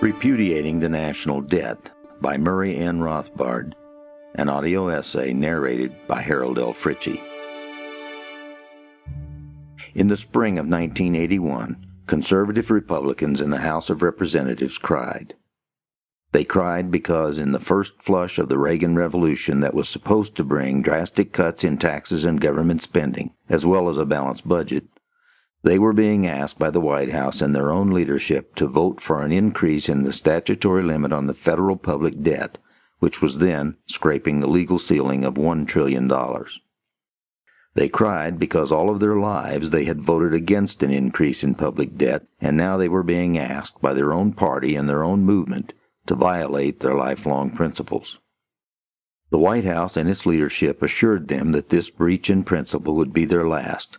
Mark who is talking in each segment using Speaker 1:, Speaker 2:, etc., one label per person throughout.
Speaker 1: Repudiating the National Debt by Murray N. Rothbard, an audio essay narrated by Harold L. Fritchie. In the spring of 1981, conservative Republicans in the House of Representatives cried. They cried because in the first flush of the Reagan Revolution that was supposed to bring drastic cuts in taxes and government spending, as well as a balanced budget, they were being asked by the White House and their own leadership to vote for an increase in the statutory limit on the federal public debt, which was then scraping the legal ceiling of $1 trillion. They cried because all of their lives they had voted against an increase in public debt, and now they were being asked by their own party and their own movement to violate their lifelong principles. The White House and its leadership assured them that this breach in principle would be their last,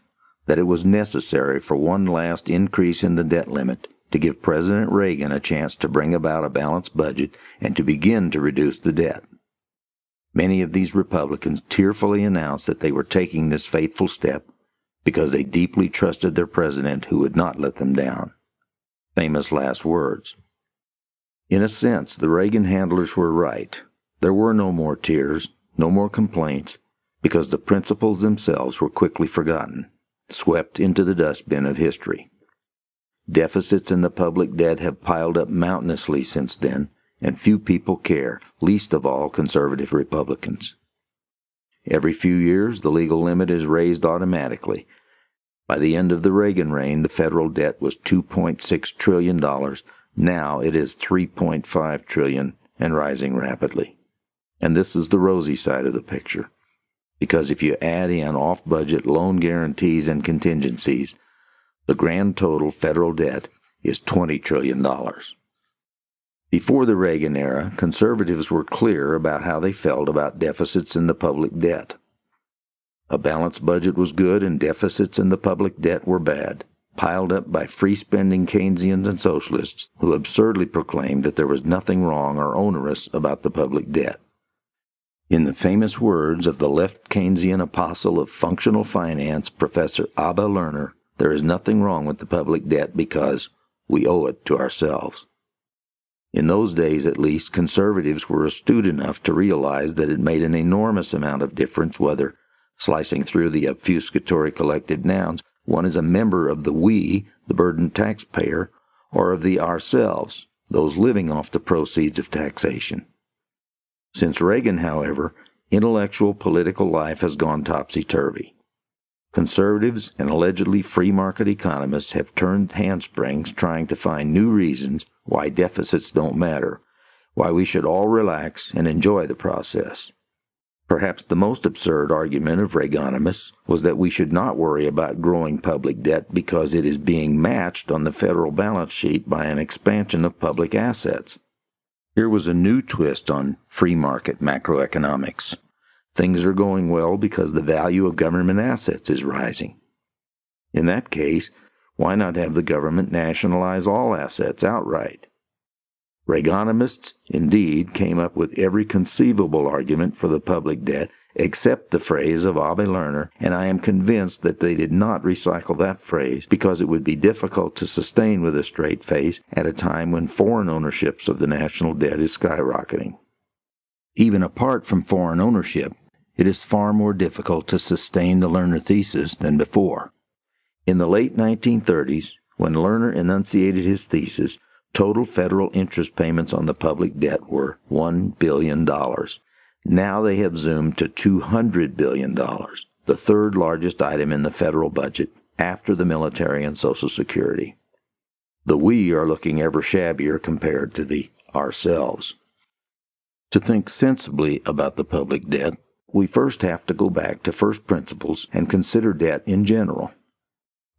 Speaker 1: that it was necessary for one last increase in the debt limit to give President Reagan a chance to bring about a balanced budget and to begin to reduce the debt. Many of these Republicans tearfully announced that they were taking this fateful step because they deeply trusted their president who would not let them down. Famous last words. In a sense, the Reagan handlers were right. There were no more tears, no more complaints, because the principles themselves were quickly forgotten swept into the dustbin of history. Deficits in the public debt have piled up mountainously since then, and few people care, least of all conservative Republicans. Every few years, the legal limit is raised automatically. By the end of the Reagan reign, the federal debt was $2.6 trillion. Now it is 3.5 trillion and rising rapidly. And this is the rosy side of the picture because if you add in off budget loan guarantees and contingencies, the grand total federal debt is $20 trillion. Before the Reagan era, conservatives were clear about how they felt about deficits in the public debt. A balanced budget was good and deficits in the public debt were bad, piled up by free spending Keynesians and socialists who absurdly proclaimed that there was nothing wrong or onerous about the public debt. In the famous words of the left Keynesian apostle of functional finance, Professor Abba Lerner, there is nothing wrong with the public debt because we owe it to ourselves. In those days, at least, conservatives were astute enough to realize that it made an enormous amount of difference whether, slicing through the obfuscatory collective nouns, one is a member of the we, the burdened taxpayer, or of the ourselves, those living off the proceeds of taxation. Since Reagan, however, intellectual political life has gone topsy turvy. Conservatives and allegedly free market economists have turned handsprings trying to find new reasons why deficits don't matter, why we should all relax and enjoy the process. Perhaps the most absurd argument of Reaganomists was that we should not worry about growing public debt because it is being matched on the federal balance sheet by an expansion of public assets. Here was a new twist on free market macroeconomics. Things are going well because the value of government assets is rising. In that case, why not have the government nationalize all assets outright? Reaganomists, indeed, came up with every conceivable argument for the public debt except the phrase of Abba Lerner, and I am convinced that they did not recycle that phrase because it would be difficult to sustain with a straight face at a time when foreign ownerships of the national debt is skyrocketing. Even apart from foreign ownership, it is far more difficult to sustain the Lerner thesis than before. In the late 1930s, when Lerner enunciated his thesis, total federal interest payments on the public debt were $1 billion now they have zoomed to $200 billion, the third largest item in the federal budget after the military and Social Security. The we are looking ever shabbier compared to the ourselves. To think sensibly about the public debt, we first have to go back to first principles and consider debt in general.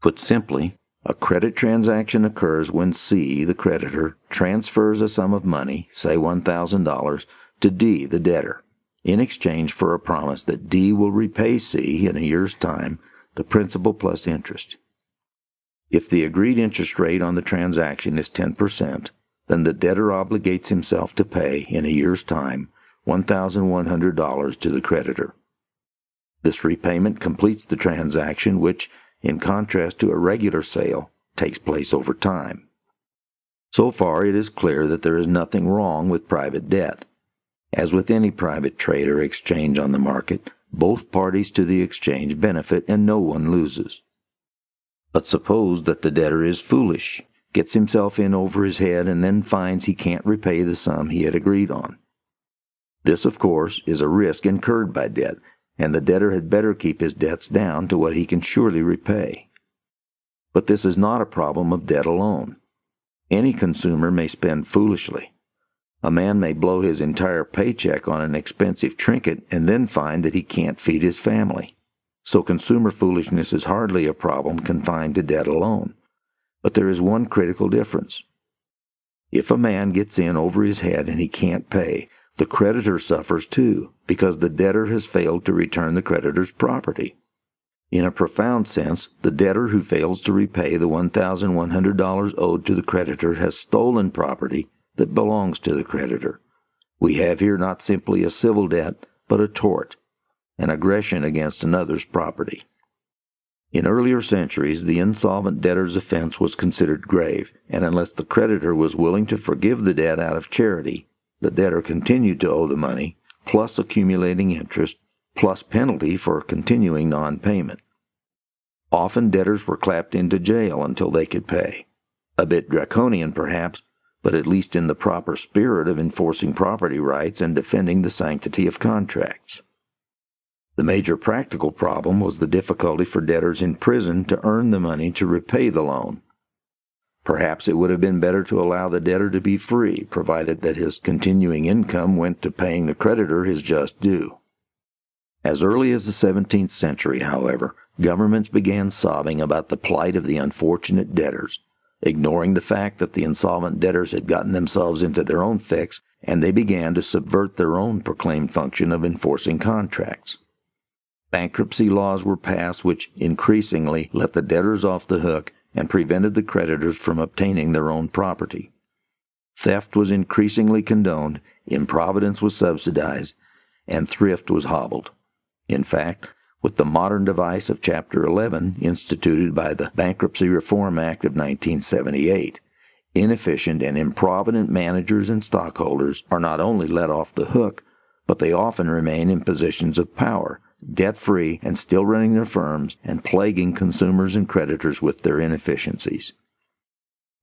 Speaker 1: Put simply, a credit transaction occurs when C, the creditor, transfers a sum of money, say $1,000, to D, the debtor in exchange for a promise that D will repay C in a year's time the principal plus interest. If the agreed interest rate on the transaction is 10%, then the debtor obligates himself to pay in a year's time $1,100 to the creditor. This repayment completes the transaction, which, in contrast to a regular sale, takes place over time. So far, it is clear that there is nothing wrong with private debt. As with any private trade or exchange on the market, both parties to the exchange benefit and no one loses. But suppose that the debtor is foolish, gets himself in over his head, and then finds he can't repay the sum he had agreed on. This, of course, is a risk incurred by debt, and the debtor had better keep his debts down to what he can surely repay. But this is not a problem of debt alone. Any consumer may spend foolishly. A man may blow his entire paycheck on an expensive trinket and then find that he can't feed his family. So consumer foolishness is hardly a problem confined to debt alone. But there is one critical difference. If a man gets in over his head and he can't pay, the creditor suffers too, because the debtor has failed to return the creditor's property. In a profound sense, the debtor who fails to repay the $1,100 owed to the creditor has stolen property that belongs to the creditor. We have here not simply a civil debt, but a tort, an aggression against another's property. In earlier centuries, the insolvent debtor's offense was considered grave, and unless the creditor was willing to forgive the debt out of charity, the debtor continued to owe the money, plus accumulating interest, plus penalty for continuing non payment. Often debtors were clapped into jail until they could pay. A bit draconian, perhaps, but at least in the proper spirit of enforcing property rights and defending the sanctity of contracts. The major practical problem was the difficulty for debtors in prison to earn the money to repay the loan. Perhaps it would have been better to allow the debtor to be free, provided that his continuing income went to paying the creditor his just due. As early as the 17th century, however, governments began sobbing about the plight of the unfortunate debtors ignoring the fact that the insolvent debtors had gotten themselves into their own fix, and they began to subvert their own proclaimed function of enforcing contracts. Bankruptcy laws were passed which increasingly let the debtors off the hook and prevented the creditors from obtaining their own property. Theft was increasingly condoned, improvidence was subsidized, and thrift was hobbled. In fact, with the modern device of Chapter 11 instituted by the Bankruptcy Reform Act of 1978. Inefficient and improvident managers and stockholders are not only let off the hook, but they often remain in positions of power, debt free, and still running their firms and plaguing consumers and creditors with their inefficiencies.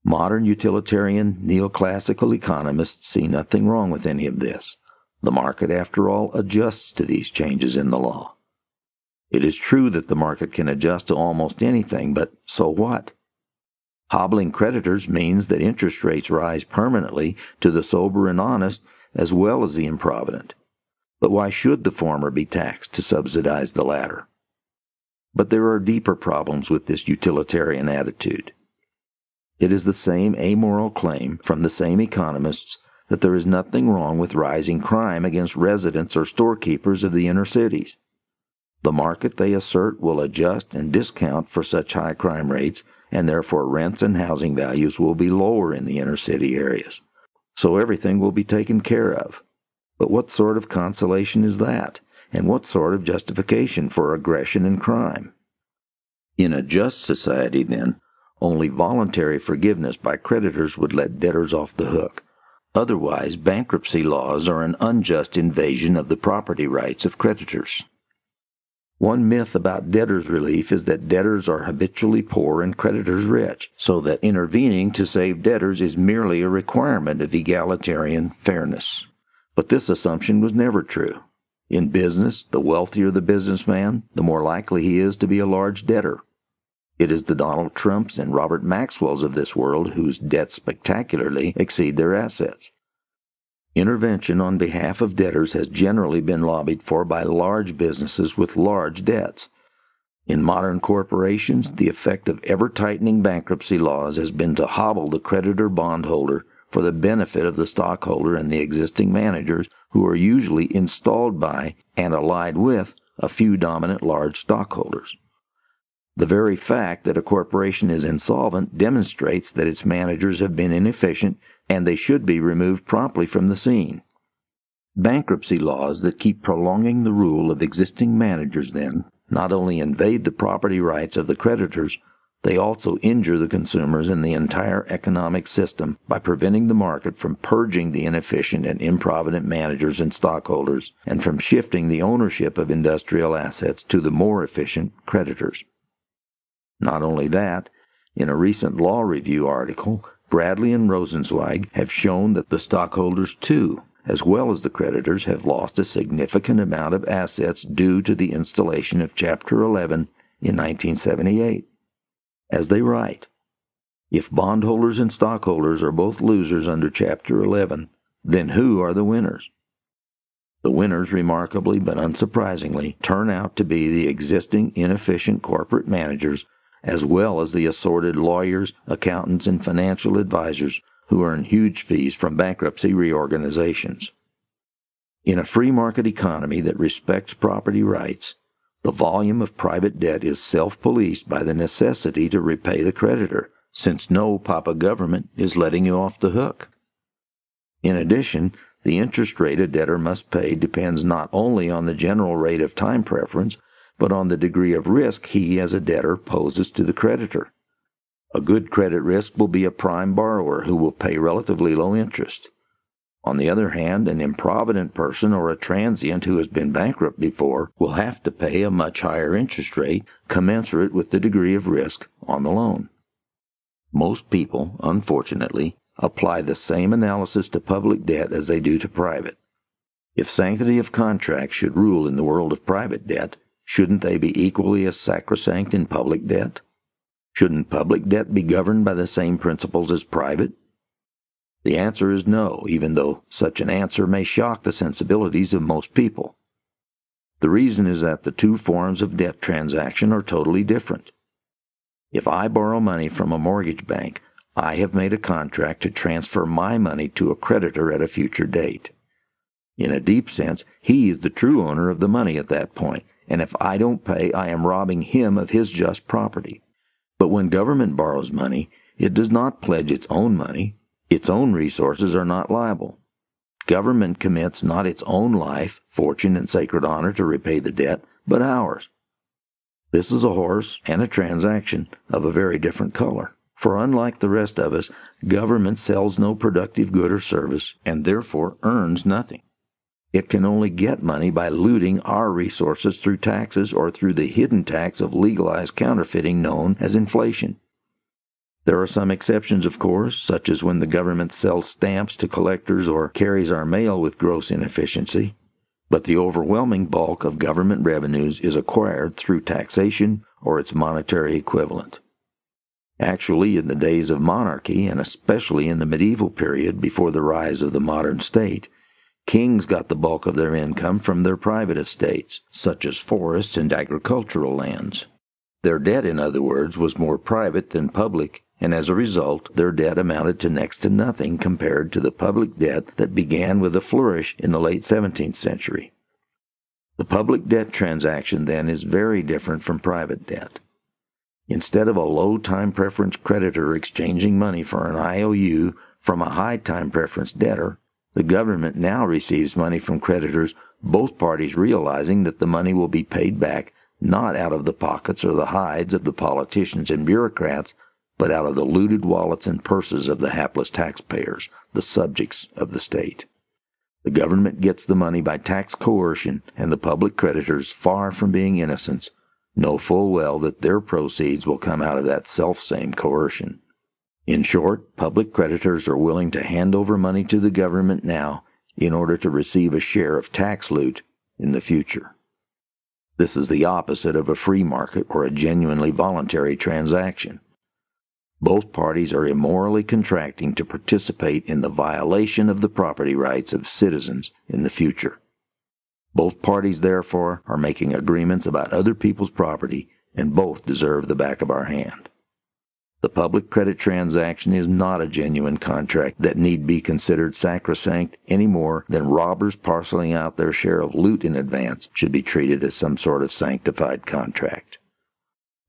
Speaker 1: Modern utilitarian neoclassical economists see nothing wrong with any of this. The market, after all, adjusts to these changes in the law. It is true that the market can adjust to almost anything, but so what? Hobbling creditors means that interest rates rise permanently to the sober and honest as well as the improvident. But why should the former be taxed to subsidize the latter? But there are deeper problems with this utilitarian attitude. It is the same amoral claim from the same economists that there is nothing wrong with rising crime against residents or storekeepers of the inner cities. The market, they assert, will adjust and discount for such high crime rates, and therefore rents and housing values will be lower in the inner city areas. So everything will be taken care of. But what sort of consolation is that? And what sort of justification for aggression and crime? In a just society, then, only voluntary forgiveness by creditors would let debtors off the hook. Otherwise, bankruptcy laws are an unjust invasion of the property rights of creditors. One myth about debtors' relief is that debtors are habitually poor and creditors rich, so that intervening to save debtors is merely a requirement of egalitarian fairness. But this assumption was never true. In business, the wealthier the businessman, the more likely he is to be a large debtor. It is the Donald Trumps and Robert Maxwells of this world whose debts spectacularly exceed their assets. Intervention on behalf of debtors has generally been lobbied for by large businesses with large debts. In modern corporations, the effect of ever tightening bankruptcy laws has been to hobble the creditor bondholder for the benefit of the stockholder and the existing managers who are usually installed by and allied with a few dominant large stockholders. The very fact that a corporation is insolvent demonstrates that its managers have been inefficient and they should be removed promptly from the scene. Bankruptcy laws that keep prolonging the rule of existing managers, then, not only invade the property rights of the creditors, they also injure the consumers and the entire economic system by preventing the market from purging the inefficient and improvident managers and stockholders and from shifting the ownership of industrial assets to the more efficient creditors. Not only that, in a recent law review article, Bradley and Rosenzweig have shown that the stockholders too, as well as the creditors, have lost a significant amount of assets due to the installation of Chapter 11 in 1978. As they write, if bondholders and stockholders are both losers under Chapter 11, then who are the winners? The winners, remarkably but unsurprisingly, turn out to be the existing inefficient corporate managers as well as the assorted lawyers, accountants, and financial advisors who earn huge fees from bankruptcy reorganizations. In a free market economy that respects property rights, the volume of private debt is self policed by the necessity to repay the creditor, since no papa government is letting you off the hook. In addition, the interest rate a debtor must pay depends not only on the general rate of time preference, but on the degree of risk he as a debtor poses to the creditor. A good credit risk will be a prime borrower who will pay relatively low interest. On the other hand, an improvident person or a transient who has been bankrupt before will have to pay a much higher interest rate commensurate with the degree of risk on the loan. Most people, unfortunately, apply the same analysis to public debt as they do to private. If sanctity of contract should rule in the world of private debt, Shouldn't they be equally as sacrosanct in public debt? Shouldn't public debt be governed by the same principles as private? The answer is no, even though such an answer may shock the sensibilities of most people. The reason is that the two forms of debt transaction are totally different. If I borrow money from a mortgage bank, I have made a contract to transfer my money to a creditor at a future date. In a deep sense, he is the true owner of the money at that point, and if I don't pay, I am robbing him of his just property. But when government borrows money, it does not pledge its own money. Its own resources are not liable. Government commits not its own life, fortune, and sacred honor to repay the debt, but ours. This is a horse and a transaction of a very different color. For unlike the rest of us, government sells no productive good or service, and therefore earns nothing. It can only get money by looting our resources through taxes or through the hidden tax of legalized counterfeiting known as inflation. There are some exceptions, of course, such as when the government sells stamps to collectors or carries our mail with gross inefficiency. But the overwhelming bulk of government revenues is acquired through taxation or its monetary equivalent. Actually, in the days of monarchy, and especially in the medieval period before the rise of the modern state, Kings got the bulk of their income from their private estates, such as forests and agricultural lands. Their debt, in other words, was more private than public, and as a result, their debt amounted to next to nothing compared to the public debt that began with a flourish in the late 17th century. The public debt transaction, then, is very different from private debt. Instead of a low time preference creditor exchanging money for an IOU from a high time preference debtor, the government now receives money from creditors, both parties realizing that the money will be paid back not out of the pockets or the hides of the politicians and bureaucrats, but out of the looted wallets and purses of the hapless taxpayers, the subjects of the state. The government gets the money by tax coercion, and the public creditors, far from being innocents, know full well that their proceeds will come out of that self-same coercion. In short, public creditors are willing to hand over money to the government now in order to receive a share of tax loot in the future. This is the opposite of a free market or a genuinely voluntary transaction. Both parties are immorally contracting to participate in the violation of the property rights of citizens in the future. Both parties, therefore, are making agreements about other people's property, and both deserve the back of our hand. The public credit transaction is not a genuine contract that need be considered sacrosanct any more than robbers parceling out their share of loot in advance should be treated as some sort of sanctified contract.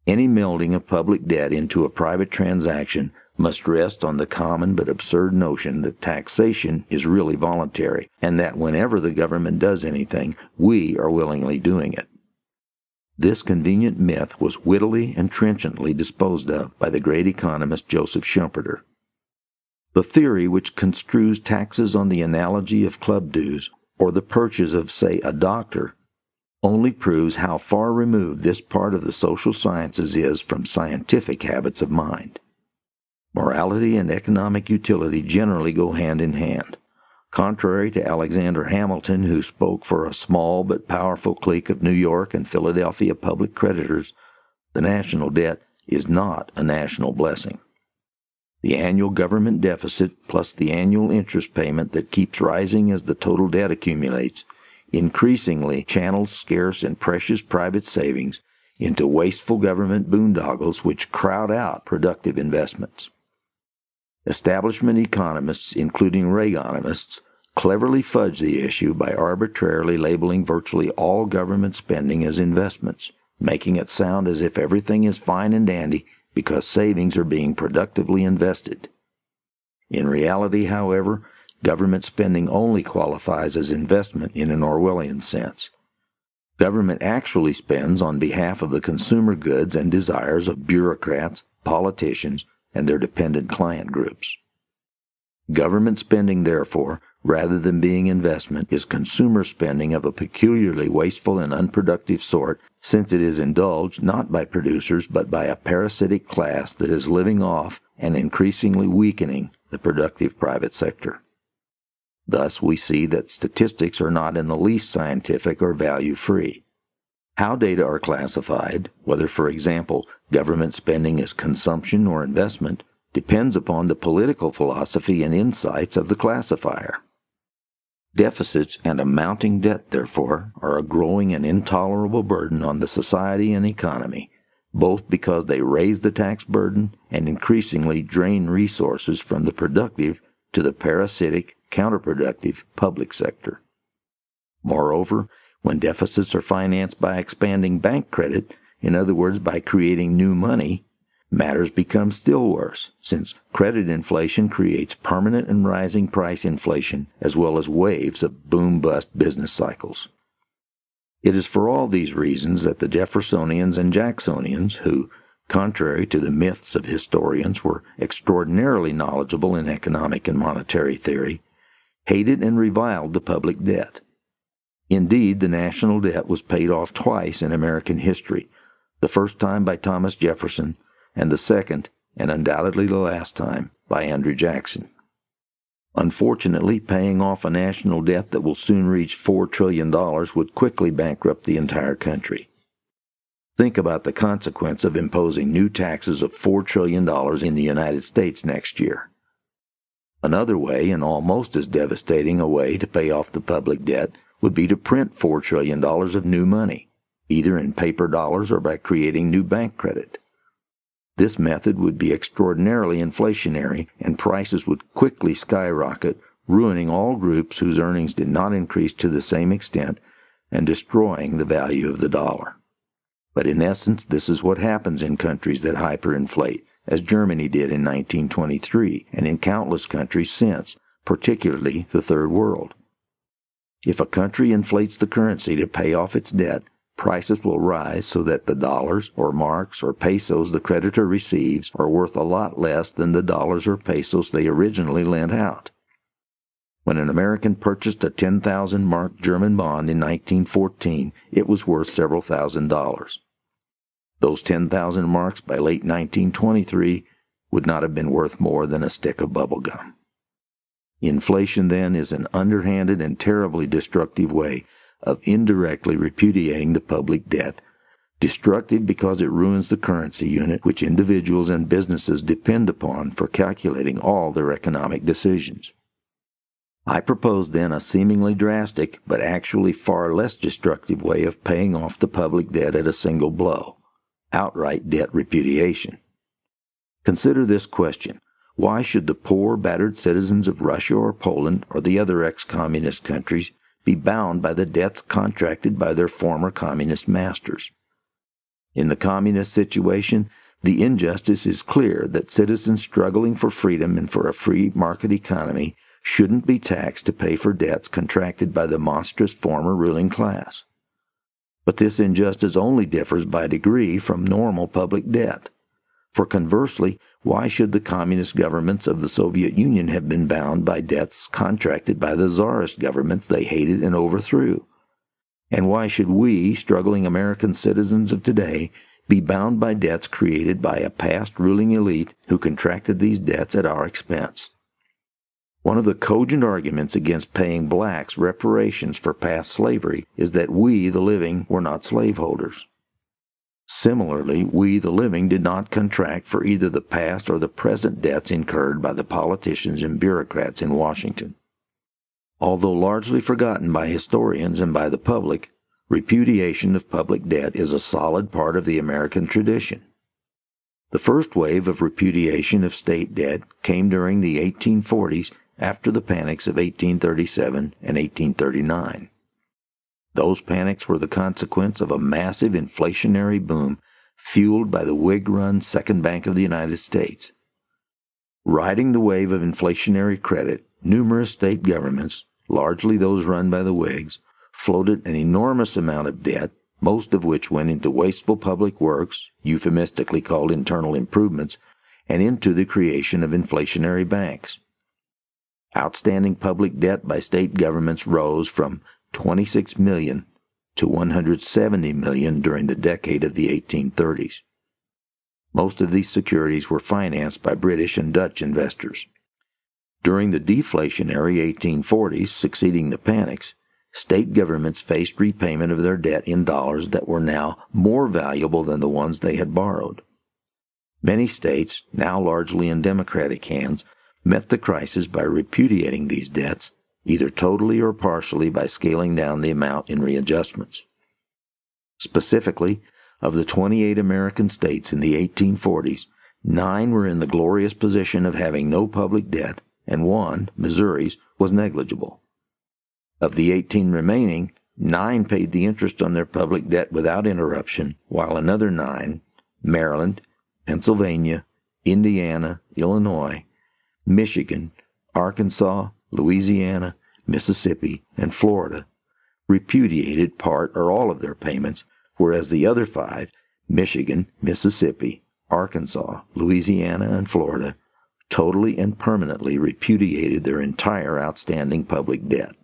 Speaker 1: Any melding of public debt into a private transaction must rest on the common but absurd notion that taxation is really voluntary and that whenever the government does anything, we are willingly doing it. This convenient myth was wittily and trenchantly disposed of by the great economist Joseph Schumpeter. The theory which construes taxes on the analogy of club dues or the purchase of, say, a doctor only proves how far removed this part of the social sciences is from scientific habits of mind. Morality and economic utility generally go hand in hand. Contrary to Alexander Hamilton, who spoke for a small but powerful clique of New York and Philadelphia public creditors, the national debt is not a national blessing. The annual government deficit plus the annual interest payment that keeps rising as the total debt accumulates increasingly channels scarce and precious private savings into wasteful government boondoggles which crowd out productive investments. Establishment economists, including Reaganomists, cleverly fudge the issue by arbitrarily labeling virtually all government spending as investments, making it sound as if everything is fine and dandy because savings are being productively invested. In reality, however, government spending only qualifies as investment in an Orwellian sense. Government actually spends on behalf of the consumer goods and desires of bureaucrats, politicians, and their dependent client groups. Government spending, therefore, rather than being investment, is consumer spending of a peculiarly wasteful and unproductive sort, since it is indulged not by producers but by a parasitic class that is living off and increasingly weakening the productive private sector. Thus, we see that statistics are not in the least scientific or value free. How data are classified, whether, for example, government spending is consumption or investment, depends upon the political philosophy and insights of the classifier. Deficits and a mounting debt, therefore, are a growing and intolerable burden on the society and economy, both because they raise the tax burden and increasingly drain resources from the productive to the parasitic, counterproductive public sector. Moreover, when deficits are financed by expanding bank credit, in other words, by creating new money, matters become still worse, since credit inflation creates permanent and rising price inflation as well as waves of boom bust business cycles. It is for all these reasons that the Jeffersonians and Jacksonians, who, contrary to the myths of historians, were extraordinarily knowledgeable in economic and monetary theory, hated and reviled the public debt. Indeed, the national debt was paid off twice in American history, the first time by Thomas Jefferson, and the second, and undoubtedly the last time, by Andrew Jackson. Unfortunately, paying off a national debt that will soon reach $4 trillion would quickly bankrupt the entire country. Think about the consequence of imposing new taxes of $4 trillion in the United States next year. Another way, and almost as devastating a way to pay off the public debt, would be to print $4 trillion of new money, either in paper dollars or by creating new bank credit. This method would be extraordinarily inflationary and prices would quickly skyrocket, ruining all groups whose earnings did not increase to the same extent and destroying the value of the dollar. But in essence, this is what happens in countries that hyperinflate, as Germany did in 1923 and in countless countries since, particularly the Third World. If a country inflates the currency to pay off its debt, prices will rise so that the dollars or marks or pesos the creditor receives are worth a lot less than the dollars or pesos they originally lent out. When an American purchased a 10,000 mark German bond in 1914, it was worth several thousand dollars. Those 10,000 marks by late 1923 would not have been worth more than a stick of bubble gum. Inflation, then, is an underhanded and terribly destructive way of indirectly repudiating the public debt, destructive because it ruins the currency unit which individuals and businesses depend upon for calculating all their economic decisions. I propose then a seemingly drastic, but actually far less destructive way of paying off the public debt at a single blow outright debt repudiation. Consider this question why should the poor, battered citizens of Russia or Poland or the other ex communist countries be bound by the debts contracted by their former communist masters? In the communist situation, the injustice is clear that citizens struggling for freedom and for a free market economy shouldn't be taxed to pay for debts contracted by the monstrous former ruling class. But this injustice only differs by degree from normal public debt. For conversely, why should the communist governments of the Soviet Union have been bound by debts contracted by the czarist governments they hated and overthrew? And why should we, struggling American citizens of today, be bound by debts created by a past ruling elite who contracted these debts at our expense? One of the cogent arguments against paying blacks reparations for past slavery is that we, the living, were not slaveholders. Similarly, we, the living, did not contract for either the past or the present debts incurred by the politicians and bureaucrats in Washington. Although largely forgotten by historians and by the public, repudiation of public debt is a solid part of the American tradition. The first wave of repudiation of state debt came during the 1840s after the panics of 1837 and 1839. Those panics were the consequence of a massive inflationary boom fueled by the Whig run Second Bank of the United States. Riding the wave of inflationary credit, numerous state governments, largely those run by the Whigs, floated an enormous amount of debt, most of which went into wasteful public works, euphemistically called internal improvements, and into the creation of inflationary banks. Outstanding public debt by state governments rose from 26 million to 170 million during the decade of the 1830s. Most of these securities were financed by British and Dutch investors. During the deflationary 1840s succeeding the panics, state governments faced repayment of their debt in dollars that were now more valuable than the ones they had borrowed. Many states, now largely in Democratic hands, met the crisis by repudiating these debts either totally or partially by scaling down the amount in readjustments. Specifically, of the 28 American states in the 1840s, nine were in the glorious position of having no public debt, and one, Missouri's, was negligible. Of the 18 remaining, nine paid the interest on their public debt without interruption, while another nine, Maryland, Pennsylvania, Indiana, Illinois, Michigan, Arkansas, Louisiana, Mississippi, and Florida, repudiated part or all of their payments, whereas the other five, Michigan, Mississippi, Arkansas, Louisiana, and Florida, totally and permanently repudiated their entire outstanding public debt.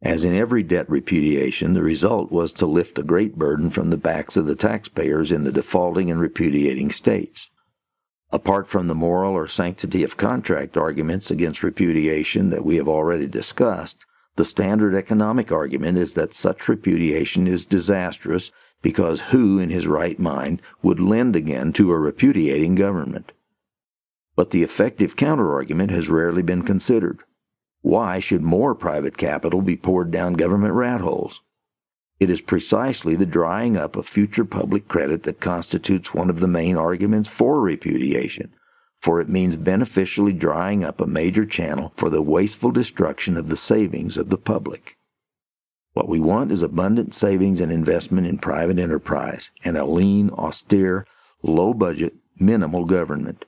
Speaker 1: As in every debt repudiation, the result was to lift a great burden from the backs of the taxpayers in the defaulting and repudiating states. Apart from the moral or sanctity of contract arguments against repudiation that we have already discussed, the standard economic argument is that such repudiation is disastrous because who in his right mind would lend again to a repudiating government? But the effective counterargument has rarely been considered. Why should more private capital be poured down government rat holes? It is precisely the drying up of future public credit that constitutes one of the main arguments for repudiation, for it means beneficially drying up a major channel for the wasteful destruction of the savings of the public. What we want is abundant savings and investment in private enterprise and a lean, austere, low budget, minimal government.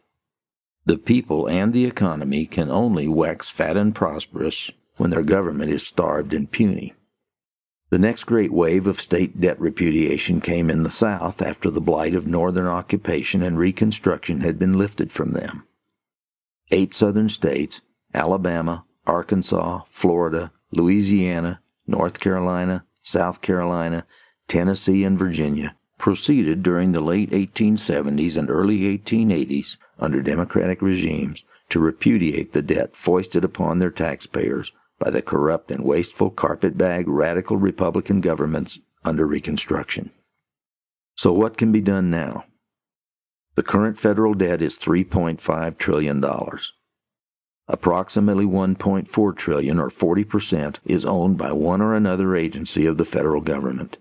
Speaker 1: The people and the economy can only wax fat and prosperous when their government is starved and puny. The next great wave of state debt repudiation came in the South after the blight of Northern occupation and Reconstruction had been lifted from them. Eight Southern states, Alabama, Arkansas, Florida, Louisiana, North Carolina, South Carolina, Tennessee, and Virginia, proceeded during the late 1870s and early 1880s under Democratic regimes to repudiate the debt foisted upon their taxpayers by the corrupt and wasteful carpetbag radical Republican governments under Reconstruction. So what can be done now? The current federal debt is $3.5 trillion. Approximately 1.4 trillion or 40% is owned by one or another agency of the federal government.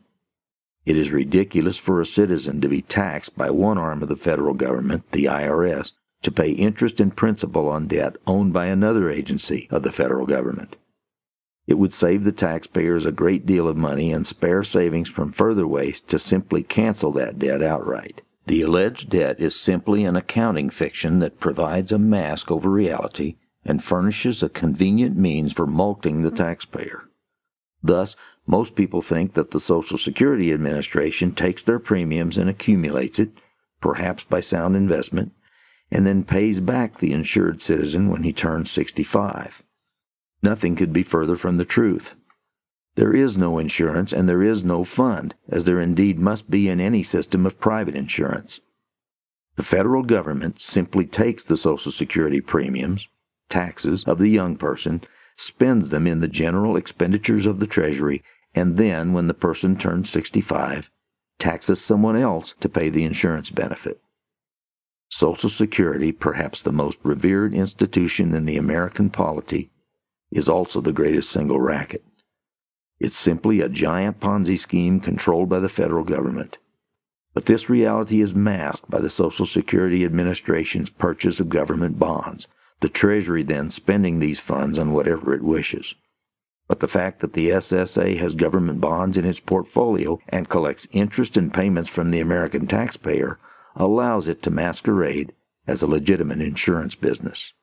Speaker 1: It is ridiculous for a citizen to be taxed by one arm of the federal government, the IRS, to pay interest and principal on debt owned by another agency of the federal government. It would save the taxpayers a great deal of money and spare savings from further waste to simply cancel that debt outright. The alleged debt is simply an accounting fiction that provides a mask over reality and furnishes a convenient means for mulcting the taxpayer. Thus, Most people think that the Social Security Administration takes their premiums and accumulates it, perhaps by sound investment, and then pays back the insured citizen when he turns 65. Nothing could be further from the truth. There is no insurance and there is no fund, as there indeed must be in any system of private insurance. The federal government simply takes the Social Security premiums, taxes of the young person, spends them in the general expenditures of the Treasury, and then, when the person turns 65, taxes someone else to pay the insurance benefit. Social Security, perhaps the most revered institution in the American polity, is also the greatest single racket. It's simply a giant Ponzi scheme controlled by the federal government. But this reality is masked by the Social Security Administration's purchase of government bonds, the Treasury then spending these funds on whatever it wishes. But the fact that the SSA has government bonds in its portfolio and collects interest and payments from the American taxpayer allows it to masquerade as a legitimate insurance business.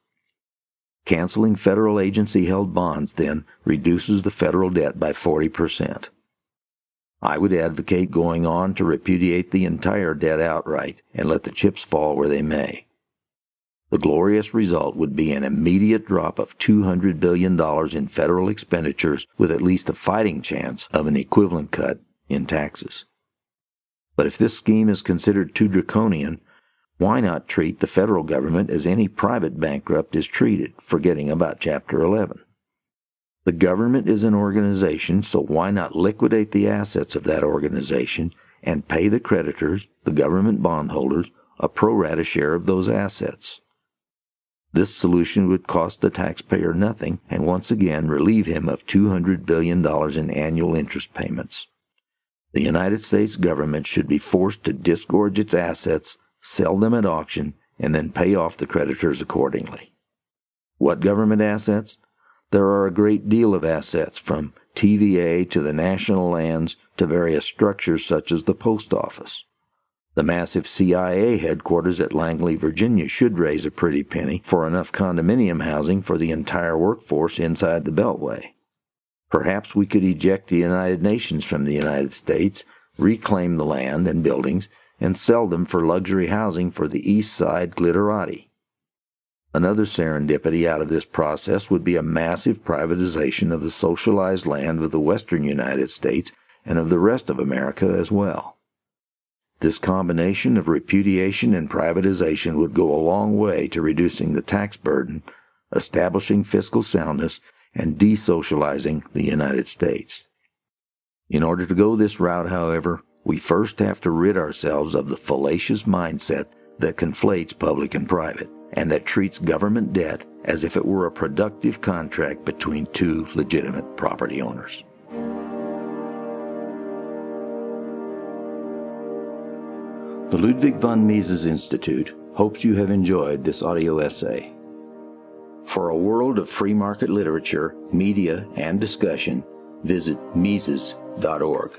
Speaker 1: Canceling federal agency held bonds, then, reduces the federal debt by 40%. I would advocate going on to repudiate the entire debt outright and let the chips fall where they may. The glorious result would be an immediate drop of $200 billion in federal expenditures with at least a fighting chance of an equivalent cut in taxes. But if this scheme is considered too draconian, why not treat the federal government as any private bankrupt is treated, forgetting about Chapter 11? The government is an organization, so why not liquidate the assets of that organization and pay the creditors, the government bondholders, a pro rata share of those assets? This solution would cost the taxpayer nothing and once again relieve him of $200 billion in annual interest payments. The United States government should be forced to disgorge its assets, sell them at auction, and then pay off the creditors accordingly. What government assets? There are a great deal of assets, from TVA to the national lands to various structures such as the post office. The massive CIA headquarters at Langley, Virginia should raise a pretty penny for enough condominium housing for the entire workforce inside the Beltway. Perhaps we could eject the United Nations from the United States, reclaim the land and buildings, and sell them for luxury housing for the East Side glitterati. Another serendipity out of this process would be a massive privatization of the socialized land of the western United States and of the rest of America as well. This combination of repudiation and privatization would go a long way to reducing the tax burden, establishing fiscal soundness, and desocializing the United States. In order to go this route, however, we first have to rid ourselves of the fallacious mindset that conflates public and private, and that treats government debt as if it were a productive contract between two legitimate property owners. The Ludwig von Mises Institute hopes you have enjoyed this audio essay. For a world of free market literature, media, and discussion, visit Mises.org.